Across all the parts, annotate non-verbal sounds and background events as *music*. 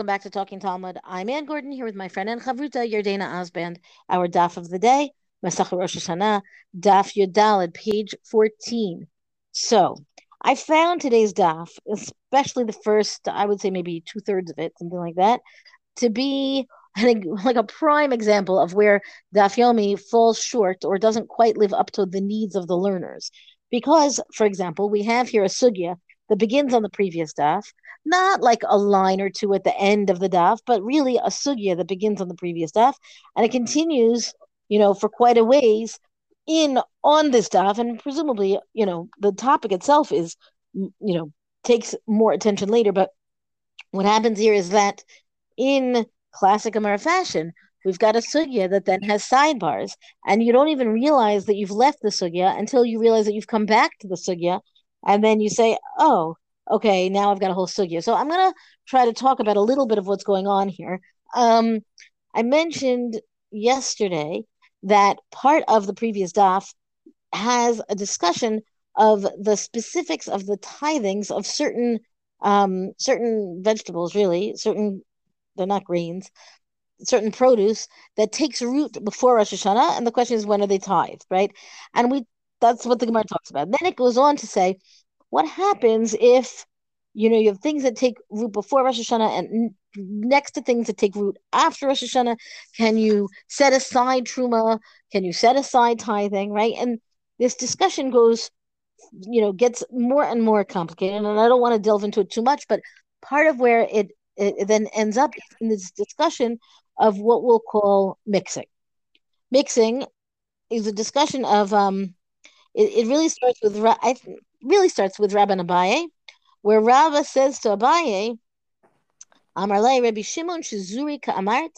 Welcome back to Talking Talmud. I'm Anne Gordon here with my friend and Chavruta Yardena Osband. Our daf of the day, Masach Rosh Hashanah, daf Yudalid, page 14. So I found today's daf, especially the first, I would say maybe two thirds of it, something like that, to be like a prime example of where daf yomi falls short or doesn't quite live up to the needs of the learners. Because, for example, we have here a sugya that begins on the previous daf, not like a line or two at the end of the daf, but really a sugya that begins on the previous daf, and it continues, you know, for quite a ways in on this daf, and presumably, you know, the topic itself is, you know, takes more attention later. But what happens here is that in classic Gemara fashion, we've got a sugya that then has sidebars, and you don't even realize that you've left the sugya until you realize that you've come back to the sugya and then you say, "Oh, okay, now I've got a whole sugya." So I'm going to try to talk about a little bit of what's going on here. Um, I mentioned yesterday that part of the previous daf has a discussion of the specifics of the tithings of certain um, certain vegetables, really certain they're not grains, certain produce that takes root before Rosh Hashanah, and the question is when are they tithed, right? And we that's what the Gemara talks about. Then it goes on to say, what happens if you know you have things that take root before Rosh Hashanah and next to things that take root after Rosh Hashanah? Can you set aside truma? Can you set aside tithing? Right, and this discussion goes, you know, gets more and more complicated, and I don't want to delve into it too much, but part of where it, it then ends up in this discussion of what we'll call mixing. Mixing is a discussion of um, it, it really starts with I really starts with Rabban Abaye, where Rabba says to Abaye, Amarle Rabbi Shimon Shizuri Ka'amart,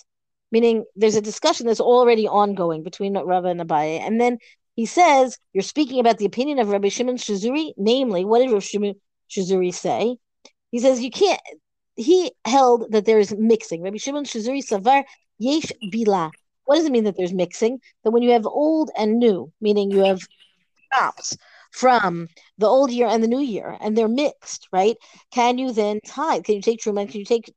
meaning there's a discussion that's already ongoing between Rabba and Abaye, and then he says, You're speaking about the opinion of Rabbi Shimon Shizuri, namely, what did Rabbi Shimon Shizuri say? He says, You can't, he held that there is mixing. Rabbi Shimon Shizuri Savar Yesh Bila. What does it mean that there's mixing? That when you have old and new, meaning you have crops from the old year and the new year, and they're mixed, right? Can you then tie? Can you take truma? Can you take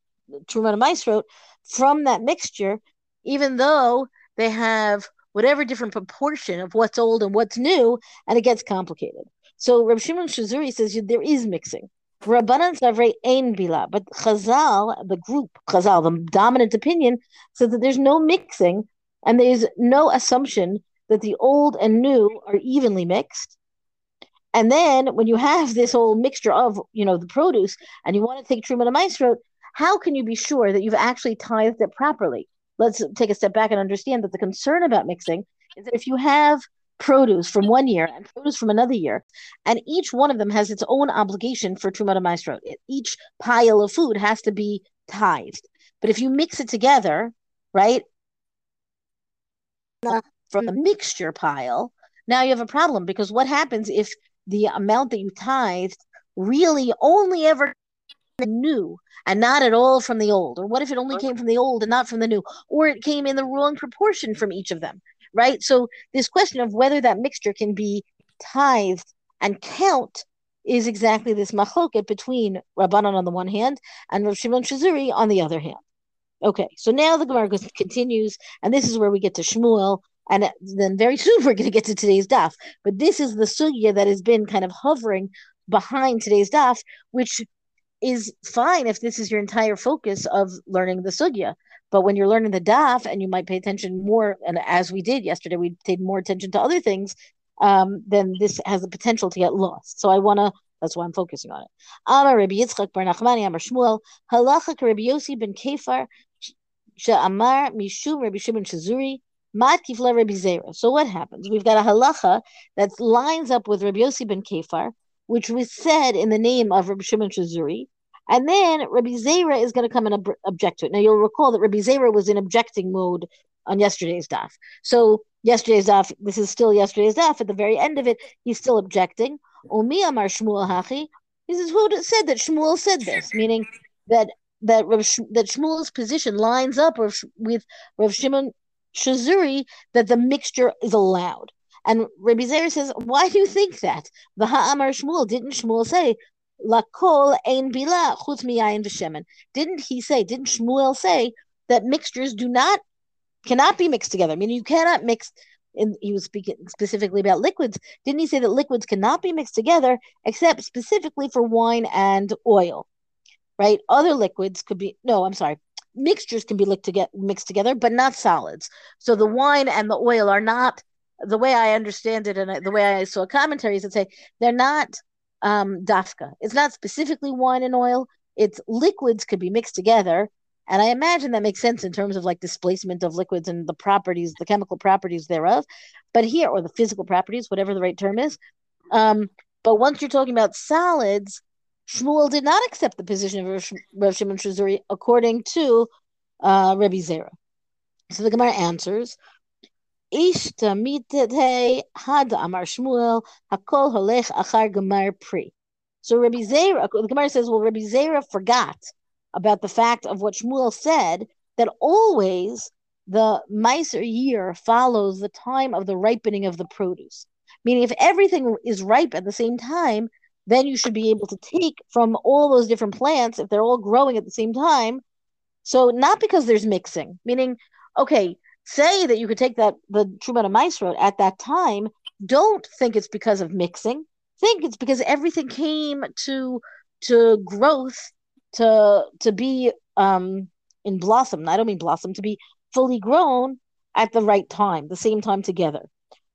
truma and maasrot from that mixture, even though they have whatever different proportion of what's old and what's new, and it gets complicated. So Reb Shimon Shazuri says there is mixing. Rabbanan Savrei Ein Bila, but Chazal, the group Chazal, the dominant opinion, says that there's no mixing and there's no assumption that the old and new are evenly mixed. And then when you have this whole mixture of, you know, the produce and you want to take Truma and Maasrot, how can you be sure that you've actually tithed it properly? Let's take a step back and understand that the concern about mixing is that if you have produce from one year and produce from another year, and each one of them has its own obligation for Truma and Maasrot, each pile of food has to be tithed. But if you mix it together, right, uh, from the mm-hmm. mixture pile, now you have a problem because what happens if the amount that you tithed really only ever came from the new and not at all from the old? Or what if it only came from the old and not from the new? Or it came in the wrong proportion from each of them, right? So this question of whether that mixture can be tithed and count is exactly this machloket between Rabbanan on the one hand and Rav Shimon Shazuri on the other hand. Okay, so now the Gemara continues, and this is where we get to Shmuel, and then very soon *laughs* we're going to get to today's daf. But this is the sugya that has been kind of hovering behind today's daf, which is fine if this is your entire focus of learning the sugya. But when you're learning the daf and you might pay attention more, and as we did yesterday, we paid more attention to other things, um, then this has the potential to get lost. So I want to, that's why I'm focusing on it. Amar Rabbi Yitzchak Bar Nachmani Amar Shmuel, Halacha Rabbi Yossi ben Kefar, She'amar Mishum Rabbi Shimon Shazuri, So what happens? We've got a halacha that lines up with Rabbi Yossi ben Kefar, which was said in the name of Rabbi Shimon Shazuri, and then Rabbi Zera is going to come and ob- object to it. Now you'll recall that Rabbi Zera was in objecting mode on yesterday's daf. So yesterday's daf, this is still yesterday's daf. At the very end of it, he's still objecting. Omi Amar Shmuel Hachi. This is who said that Shmuel said this, meaning that that Rav, that Shmuel's position lines up with, with Rav Shimon Shazuri that the mixture is allowed. And Rabbi Zer says, why do you think that? The Shmuel, didn't Shmuel say, Lakol ein bila chutz miyayin v'shemen. Didn't he say? Didn't Shmuel say that mixtures do not cannot be mixed together? I mean, you cannot mix. And he was speaking specifically about liquids. Didn't he say that liquids cannot be mixed together except specifically for wine and oil? Right? Other liquids could be no. I'm sorry. Mixtures can be to get mixed together, but not solids. So the wine and the oil are not the way I understand it, and the way I saw commentaries that say they're not um, dafka. It's not specifically wine and oil. It's liquids could be mixed together, and I imagine that makes sense in terms of like displacement of liquids and the properties, the chemical properties thereof. But here, or the physical properties, whatever the right term is. Um, but once you're talking about solids, Shmuel did not accept the position of Rav Shimon Shazuri according to uh, Rabbi Zera. So the Gemara answers, had amar Shmuel hakol holech achar gemar pri. So Rabbi Zera, the Gemara says, well, Rabbi Zera forgot about the fact of what Shmuel said that always the Meiser year follows the time of the ripening of the produce. Meaning, if everything is ripe at the same time, then you should be able to take from all those different plants if they're all growing at the same time. So not because there's mixing, meaning, okay, say that you could take that the Truman Maasrot at that time. Don't think it's because of mixing. Think it's because everything came to to growth to to be um in blossom. I don't mean blossom to be fully grown at the right time, the same time together.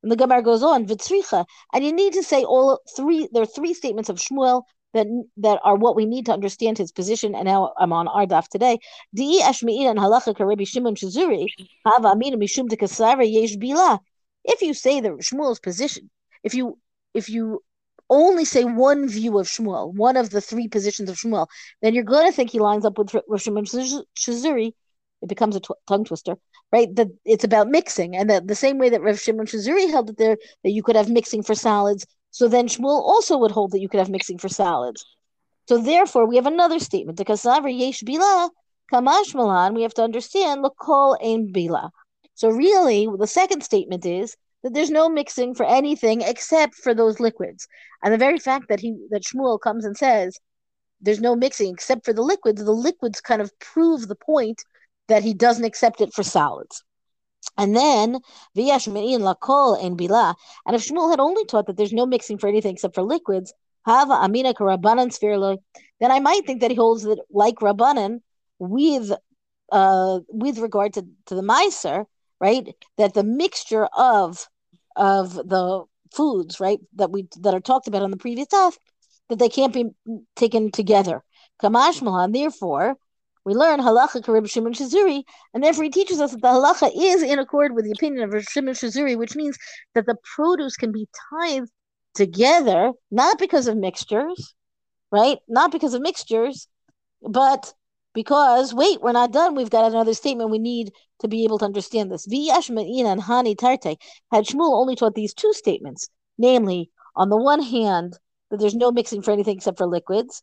And the Gemara goes on, Vitzricha, and you need to say all three. There are three statements of Shmuel that that are what we need to understand his position. And now I'm on Ardaf today. Di ashmi'in and halacha Shimon Shazuri amina mishum yesh bila. If you say the Shmuel's position, if you if you only say one view of Shmuel, one of the three positions of Shmuel, then you're going to think he lines up with Rav Shimon Shazuri. It becomes a tw- tongue twister right? That it's about mixing, and that the same way that Rav Shimon Shazuri held that there that you could have mixing for salads, so then Shmuel also would hold that you could have mixing for salads. So therefore, we have another statement: the kasaver yesh bila kamash malan. We have to understand lokol ein bila. So really, the second statement is that there's no mixing for anything except for those liquids. And the very fact that he that Shmuel comes and says there's no mixing except for the liquids, the liquids kind of prove the point that he doesn't accept it for solids. And then v'yashmein lakol and bila. And if Shmuel had only taught that there's no mixing for anything except for liquids, hava amina karabanan sfirlo, then I might think that he holds that like rabbanan with uh with regard to, to the miser, right? That the mixture of of the foods, right, that we that are talked about on the previous stuff, that they can't be taken together. Kamash malan, therefore, we learn halacha Karib Shimon Shazuri, and therefore he teaches us that the halacha is in accord with the opinion of Shimon Shazuri, which means that the produce can be tied together, not because of mixtures, right? Not because of mixtures, but because wait, we're not done. We've got another statement we need to be able to understand this. V'yashma'ina and Hani Tarte had Shmuel only taught these two statements, namely, on the one hand, that there's no mixing for anything except for liquids,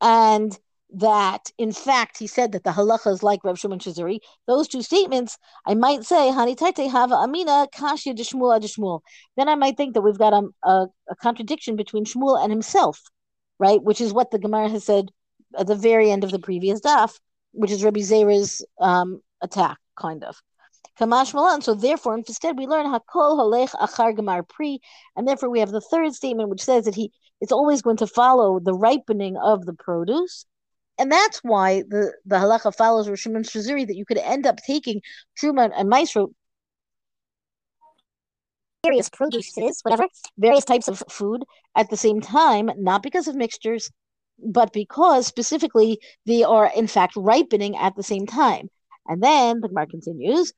and that in fact he said that the halacha is like Reb Shimon Shazuri. Those two statements, I might say, Hani Taite Hava Amina Kashya Dishmul Adishmul. Then I might think that we've got a, a, a, contradiction between Shmuel and himself, right? Which is what the Gemara has said at the very end of the previous daf, which is Rabbi Zera's um, attack, kind of. Kamash Malan. So therefore, instead, we learn Hakol Holech Achar Gemar Pri, and therefore we have the third statement, which says that he it's always going to follow the ripening of the produce and that's why the, the halacha follows Rosh Shazuri that you could end up taking Truma and Maasrot various produces, whatever, various types of food at the same time, not because of mixtures, but because specifically they are in fact ripening at the same time. And then the Gemara continues,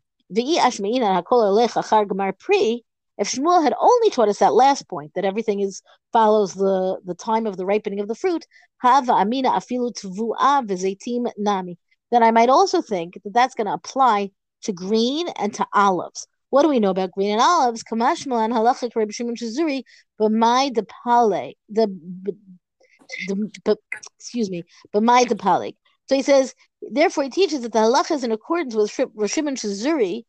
if Shmuel had only taught us that last point, that everything is follows the, the time of the ripening of the fruit, hava amina afilu v'zeitim nami, then I might also think that that's going to apply to green and to olives. What do we know about green and olives? Kamashmalan halachik Reb Shimon Shazuri, b'mai depale, the, the, excuse me, b'mai depale. So he says, therefore he teaches that the halacha is in accordance with Shimon Shazuri,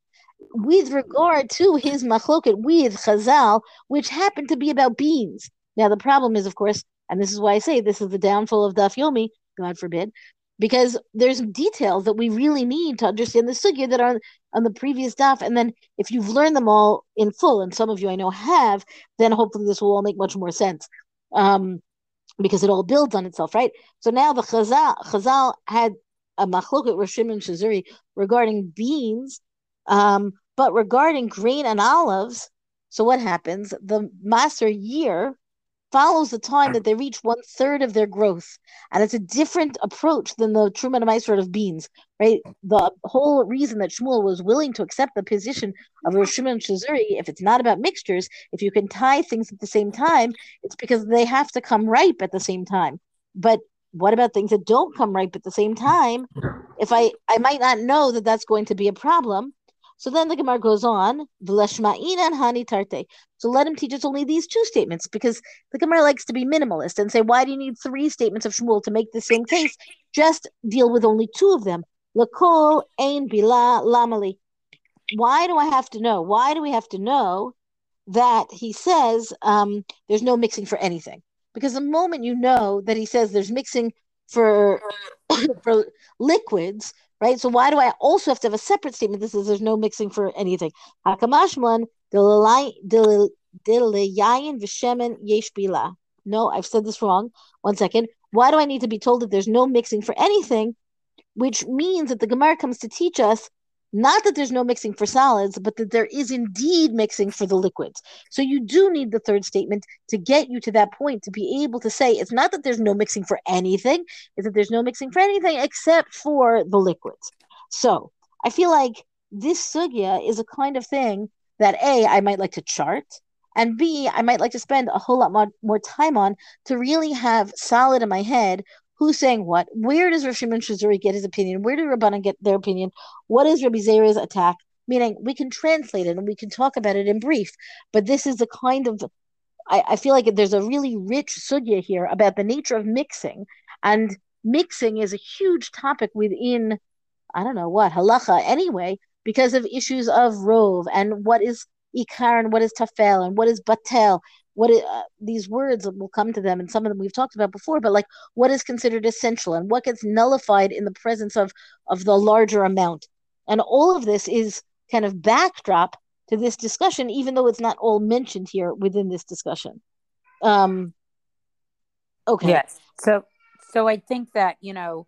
with regard to his machloket with Chazal, which happened to be about beans. Now the problem is, of course, And this is why I say this is the downfall of Daf Yomi, God forbid, because there's details that we really need to understand the sugya that are on the previous daf. And then if you've learned them all in full, and some of you I know have, then hopefully this will all make much more sense. Um, because it all builds on itself, right? So now the Chazal, Chazal had a machloket Rishim and Shazuri regarding beans, um, but regarding grain and olives. So what happens? The master year follows the time that they reach one third of their growth, and it's a different approach than the Truman and of beans, right? The whole reason that Shmuel was willing to accept the position of Rosh Shimon Shazuri, if it's not about mixtures, if you can tie things at the same time, it's because they have to come ripe at the same time. But what about things that don't come ripe at the same time? If I I might not know that that's going to be a problem, so then the Gemara goes on, and hani tarte. So let him teach us only these two statements because the Gemara likes to be minimalist and say, why do you need three statements of Shmuel to make the same case? Just deal with only two of them. Lakol ein bila lamali. Why do I have to know? Why do we have to know that he says um, there's no mixing for anything? Because the moment you know that he says there's mixing for *coughs* for liquids, right? So why do I also have to have a separate statement that says there's no mixing for anything? Hakamashman No, I've said this wrong. One second. Why do I need to be told that there's no mixing for anything? Which means that the Gemara comes to teach us not that there's no mixing for solids, but that there is indeed mixing for the liquids. So you do need the third statement to get you to that point to be able to say it's not that there's no mixing for anything, it's that there's no mixing for anything except for the liquids. So I feel like this sugya is a kind of thing that A, I might like to chart, and B, I might like to spend a whole lot more, more time on to really have solid in my head who's saying what? Where does Rav Shimon Shazuri get his opinion? Where do Rabbanan get their opinion? What is Rabbi Zera's attack? Meaning, we can translate it and we can talk about it in brief, but this is the kind of I, I feel like there's a really rich sugya here about the nature of mixing, and mixing is a huge topic within I don't know what halacha anyway, because of issues of rove and what is ikar and what is tafel and what is batel what it, uh, these words will come to them and some of them we've talked about before but like what is considered essential and what gets nullified in the presence of of the larger amount. And all of this is kind of backdrop to this discussion even though it's not all mentioned here within this discussion. Um okay. Yes. So so i think that you know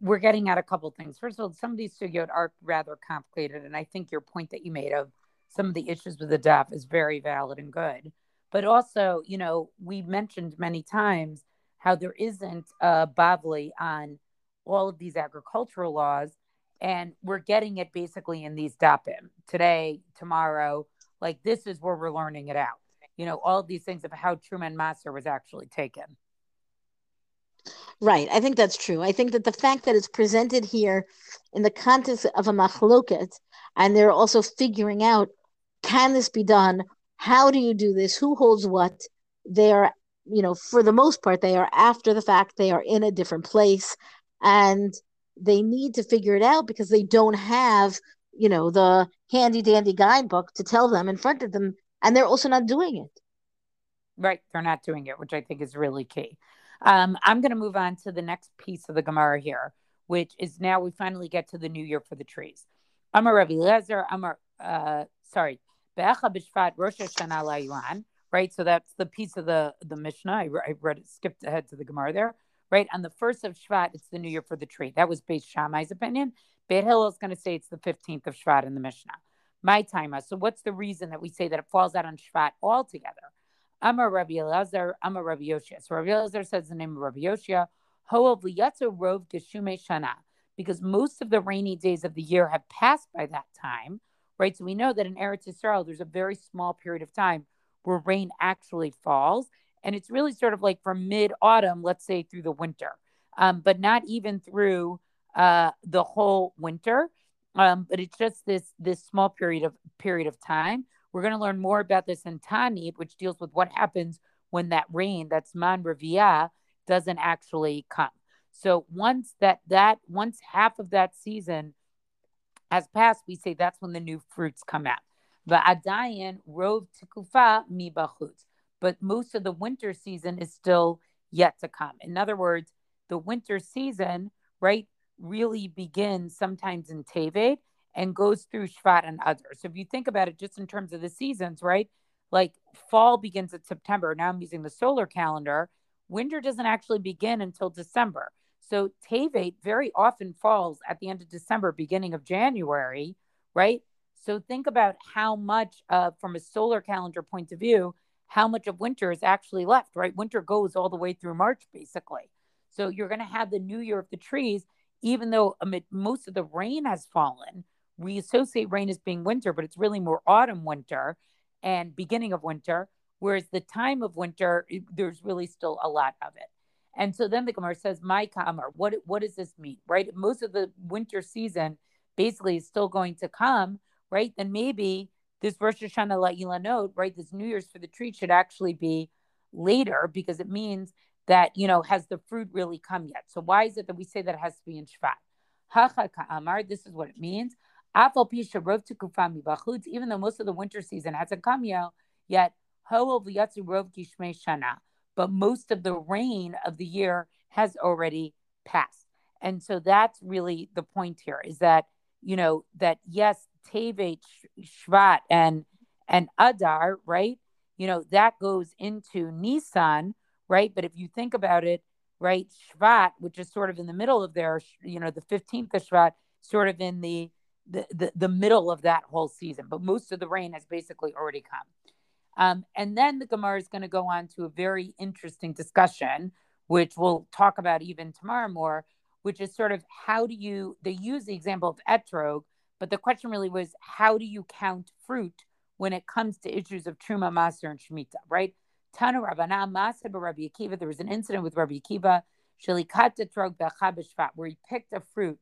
we're getting at a couple things. First of all some of these studios are rather complicated and i think your point that you made of some of the issues with the DAF is very valid and good but also, you know, we mentioned many times how there isn't a Bavli on all of these agricultural laws. And we're getting it basically in these dapim today, tomorrow. Like this is where we're learning it out. You know, all of these things of how Truman Master was actually taken. Right. I think that's true. I think that the fact that it's presented here in the context of a machloket, and they're also figuring out can this be done how do you do this? Who holds what? They are you know for the most part they are after the fact. They are in a different place and they need to figure it out because they don't have you know the handy dandy guidebook to tell them in front of them and they're also not doing it. Right. They're not doing it which i think is really key. Um, i'm going to move on to the next piece of the gemara here which is now we finally get to the new year for the trees. I'm amar Rabbi Lezer, amar uh, sorry Right? So that's the piece of the the Mishnah. I, I read it, skipped ahead to the Gemara there, right? On the first of Shvat, it's the new year for the tree. That was Beis Shammai's opinion. Beit Hillel is going to say it's the 15th of Shvat in the Mishnah. My time. So what's the reason that we say that it falls out on Shvat altogether? Amar Rabbi Elazar, Amar Rabbi Yoshia. So Rabbi Elazar says the name of Rabbi Yoshia, Ho'ov rov geshume shana, because most of the rainy days of the year have passed by that time right? So we know that in Eretz Yisrael, there's a very small period of time where rain actually falls. And it's really sort of like from mid autumn, let's say through the winter, um, but not even through uh, the whole winter. Um, but it's just this this small period of period of time. We're going to learn more about this in Taanit, which deals with what happens when that rain, that's man revia, doesn't actually come. So once that that once half of that season has passed, we say that's when the new fruits come out. Va'adayin rov tikufa mi bachutz. But most of the winter season is still yet to come. In other words, the winter season, right, really begins sometimes in Tevet and goes through Shvat and others. So if you think about it just in terms of the seasons, right, like fall begins in September. Now I'm using the solar calendar. Winter doesn't actually begin until December. So Tevet very often falls at the end of December, beginning of January, right? So think about how much, uh, from a solar calendar point of view, how much of winter is actually left, right? Winter goes all the way through March, basically. So you're going to have the new year of the trees, even though amid most of the rain has fallen. We associate rain as being winter, but it's really more autumn, winter, and beginning of winter. Whereas the time of winter, there's really still a lot of it. And so then the Gemara says, "My kamar, what what does this mean? Right? Most of the winter season basically is still going to come, right? Then maybe this Rosh Hashanah note, right? This New Year's for the tree should actually be later because it means that you know has the fruit really come yet? So why is it that we say that it has to be in Shvat? Hacha ka'amar. This is what it means. Afal pisha rov. Even though most of the winter season hasn't come yet, yet v'yatzu rov gishmei shana but most of the rain of the year has already passed. And so that's really the point here is that, you know, that yes, Tevet, Shvat, and and Adar, right? You know, that goes into Nisan, right? But if you think about it, right, Shvat, which is sort of in the middle of there, you know, the 15th of Shvat, sort of in the the, the, the middle of that whole season. But most of the rain has basically already come. Um, and then the Gemara is going to go on to a very interesting discussion, which we'll talk about even tomorrow more, which is sort of how do you, they use the example of etrog, but the question really was how do you count fruit when it comes to issues of Truma, Master, and Shemitah, right? Tanu Rabbanah, Master Rabbi Akiva, there was an incident with Rabbi Akiva, Shalikat etrog where he picked a fruit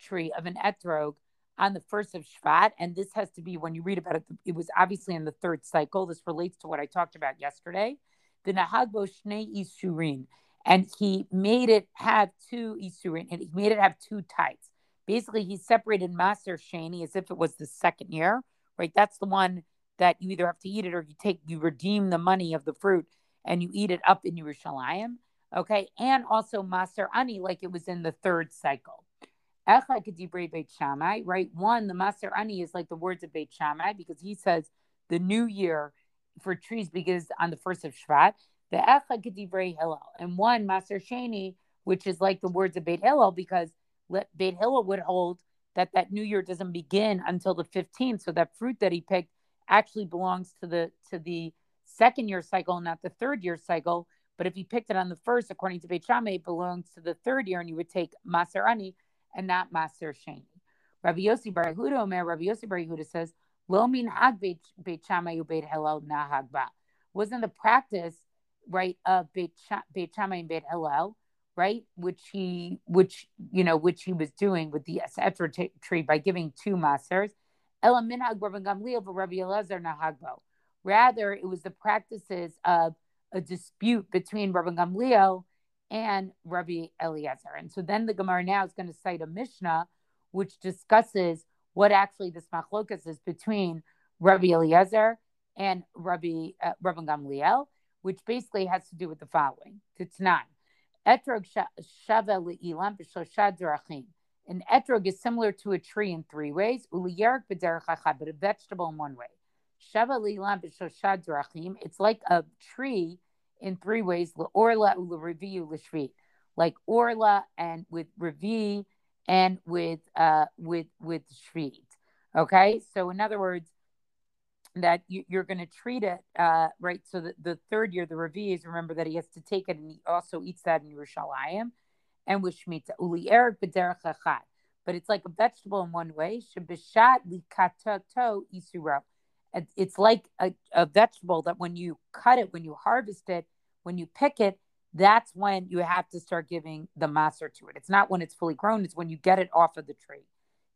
tree of an etrog on the first of Shvat. And this has to be when you read about it, it was obviously in the third cycle. This relates to what I talked about yesterday. The Nahagbo Shnei Isurin. And he made it have two Isurin, and he made it have two types. Basically, he separated Maser Shani as if it was the second year, right? That's the one that you either have to eat it or you take, you redeem the money of the fruit and you eat it up in Yerushalayim. Okay. And also Maser Ani, like it was in the third cycle right? One, the Maser Ani is like the words of Beit Shammai because he says the new year for trees begins on the first of Shvat. The Echa Kedivrei Hillel. And one, Maser Sheni, which is like the words of Beit Hillel because Beit Hillel would hold that that new year doesn't begin until the 15th. So that fruit that he picked actually belongs to the to the second year cycle, not the third year cycle. But if he picked it on the first, according to Beit Shammai, it belongs to the third year, and you would take Maser Ani, and not Maser Sheni. Rabbi Yossi Bar Yehuda Omer, Rabbi Yossi Bar Yehuda says, Lo min hag beit shammai ubeit hillel nahag. Wasn't the practice, right, of beit, beit shammai and beit hillel, right, which he, which, you know, which he was doing with the etra tree by giving two masers. Ela minhag Rabbi Gamliel Rabbi Elazar nahagbo. Rather, it was the practices of a dispute between Rabbi Gamliel and Rabbi Eliezer. And so then the Gemara now is going to cite a Mishnah which discusses what actually this machlokas is between Rabbi Eliezer and Rabbi uh, Rabbi Gamliel, which basically has to do with the following: Titnan, etrog shava le'ilam b'shloshad drachim. An etrog is similar to a tree in three ways. Uliyerik b'derech but a vegetable in one way. Shava le'ilam b'shloshad drachim. It's like a tree in three ways: orla ulareviu l'shvit, like orla and with revi and with uh with with shvit. Okay, so in other words, that you, are going to treat it uh right. So the, the third year, the revi is remember that he has to take it and he also eats that in Yerushalayim, and with shmita uli erik b'derech But it's like a vegetable in one way. Shabishat likatato isuro it's like a, a vegetable that when you cut it, when you harvest it, when you pick it, that's when you have to start giving the maser to it. It's not when it's fully grown, it's when you get it off of the tree.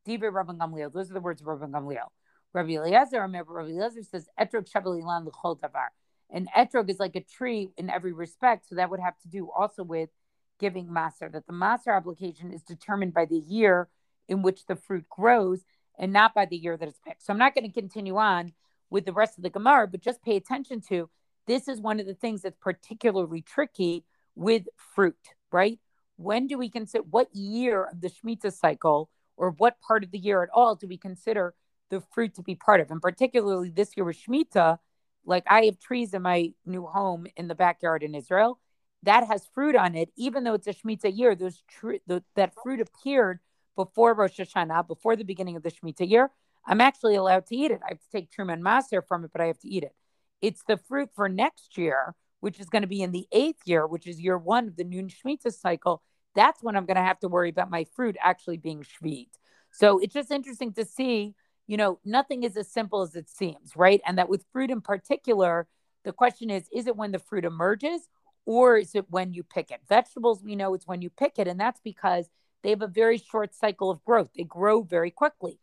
Dibre Rabban Gamliel. Those are the words of Rabban Gamliel. Rabbi Eliezer, remember, Rabbi Eliezer says, Etrog Shabalilan L'chol Davar. And Etrog is like a tree in every respect. So that would have to do also with giving maser, that the maser application is determined by the year in which the fruit grows and not by the year that it's picked. So I'm not going to continue on with the rest of the Gemara, but just pay attention to this is one of the things that's particularly tricky with fruit, right? When do we consider what year of the Shemitah cycle or what part of the year at all do we consider the fruit to be part of? And particularly this year with Shemitah, like I have trees in my new home in the backyard in Israel that has fruit on it, even though it's a Shemitah year, those tr- the, that fruit appeared before Rosh Hashanah, before the beginning of the Shemitah year. I'm actually allowed to eat it. I have to take Truman Maser from it, but I have to eat it. It's the fruit for next year, which is going to be in the eighth year, which is year one of the new Shemitah cycle. That's when I'm going to have to worry about my fruit actually being Shvit. So it's just interesting to see, you know, nothing is as simple as it seems, right? And that with fruit in particular, the question is, is it when the fruit emerges or is it when you pick it? Vegetables, we know it's when you pick it, and that's because they have a very short cycle of growth. They grow very quickly.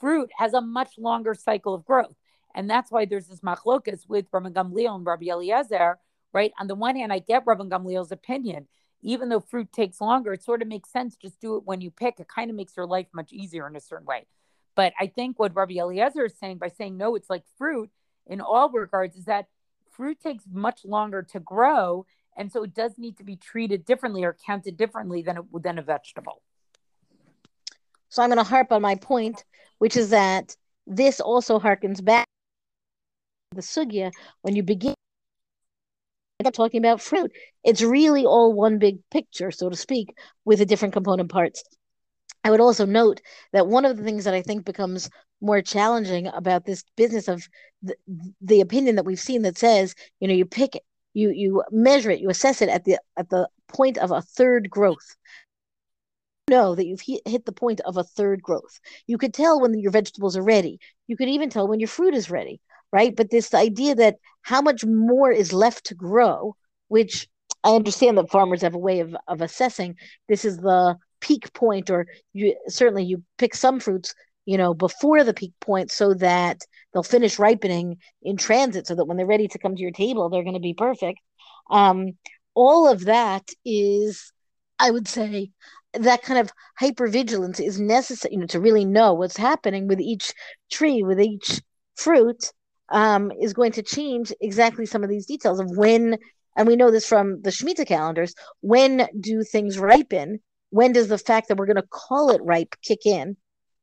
Fruit has a much longer cycle of growth. And that's why there's this machlokas with Rabbi Gamliel and Rabbi Eliezer, right? On the one hand, I get Rabbi Gamliel's opinion. Even though fruit takes longer, it sort of makes sense. Just do it when you pick. It kind of makes your life much easier in a certain way. But I think what Rabbi Eliezer is saying by saying no, it's like fruit in all regards is that fruit takes much longer to grow and so it does need to be treated differently or counted differently than a, than a vegetable. So I'm going to harp on my point, which is that this also harkens back to the sugya when you begin talking about fruit. It's really all one big picture, so to speak, with the different component parts. I would also note that one of the things that I think becomes more challenging about this business of the, the opinion that we've seen that says, you know, you pick you you measure it, you assess it at the at the point of a third growth. Know that you've hit the point of a third growth. You could tell when your vegetables are ready. You could even tell when your fruit is ready, right? But this idea that how much more is left to grow, which I understand that farmers have a way of, of assessing. This is the peak point, or you certainly you pick some fruits you know, before the peak point so that they'll finish ripening in transit so that when they're ready to come to your table, they're going to be perfect. Um, all of that is, I would say, that kind of hypervigilance is necessary you know, to really know what's happening with each tree, with each fruit, um, is going to change exactly some of these details of when, and we know this from the Shemitah calendars, when do things ripen? When does the fact that we're going to call it ripe kick in?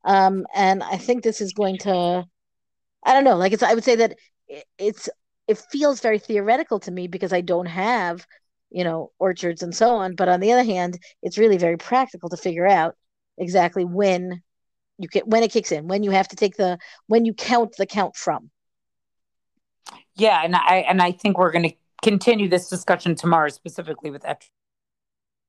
Um, and I think this is going to, I don't know, like it's, I would say that it's, it feels very theoretical to me because I don't have, you know, orchards and so on. But on the other hand, it's really very practical to figure out exactly when you get when it kicks in, when you have to take the, when you count the count from. Yeah, and I and I think we're going to continue this discussion tomorrow, specifically with that.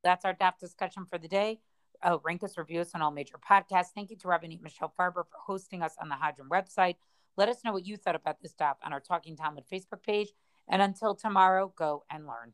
That's our DAF discussion for the day uh, rank us, review us on all major podcasts. Thank you to Rabbanit Michelle Farber for hosting us on the Hadran website. Let us know what you thought about this stuff on our Talking Talmud Facebook page. And until tomorrow, go and learn.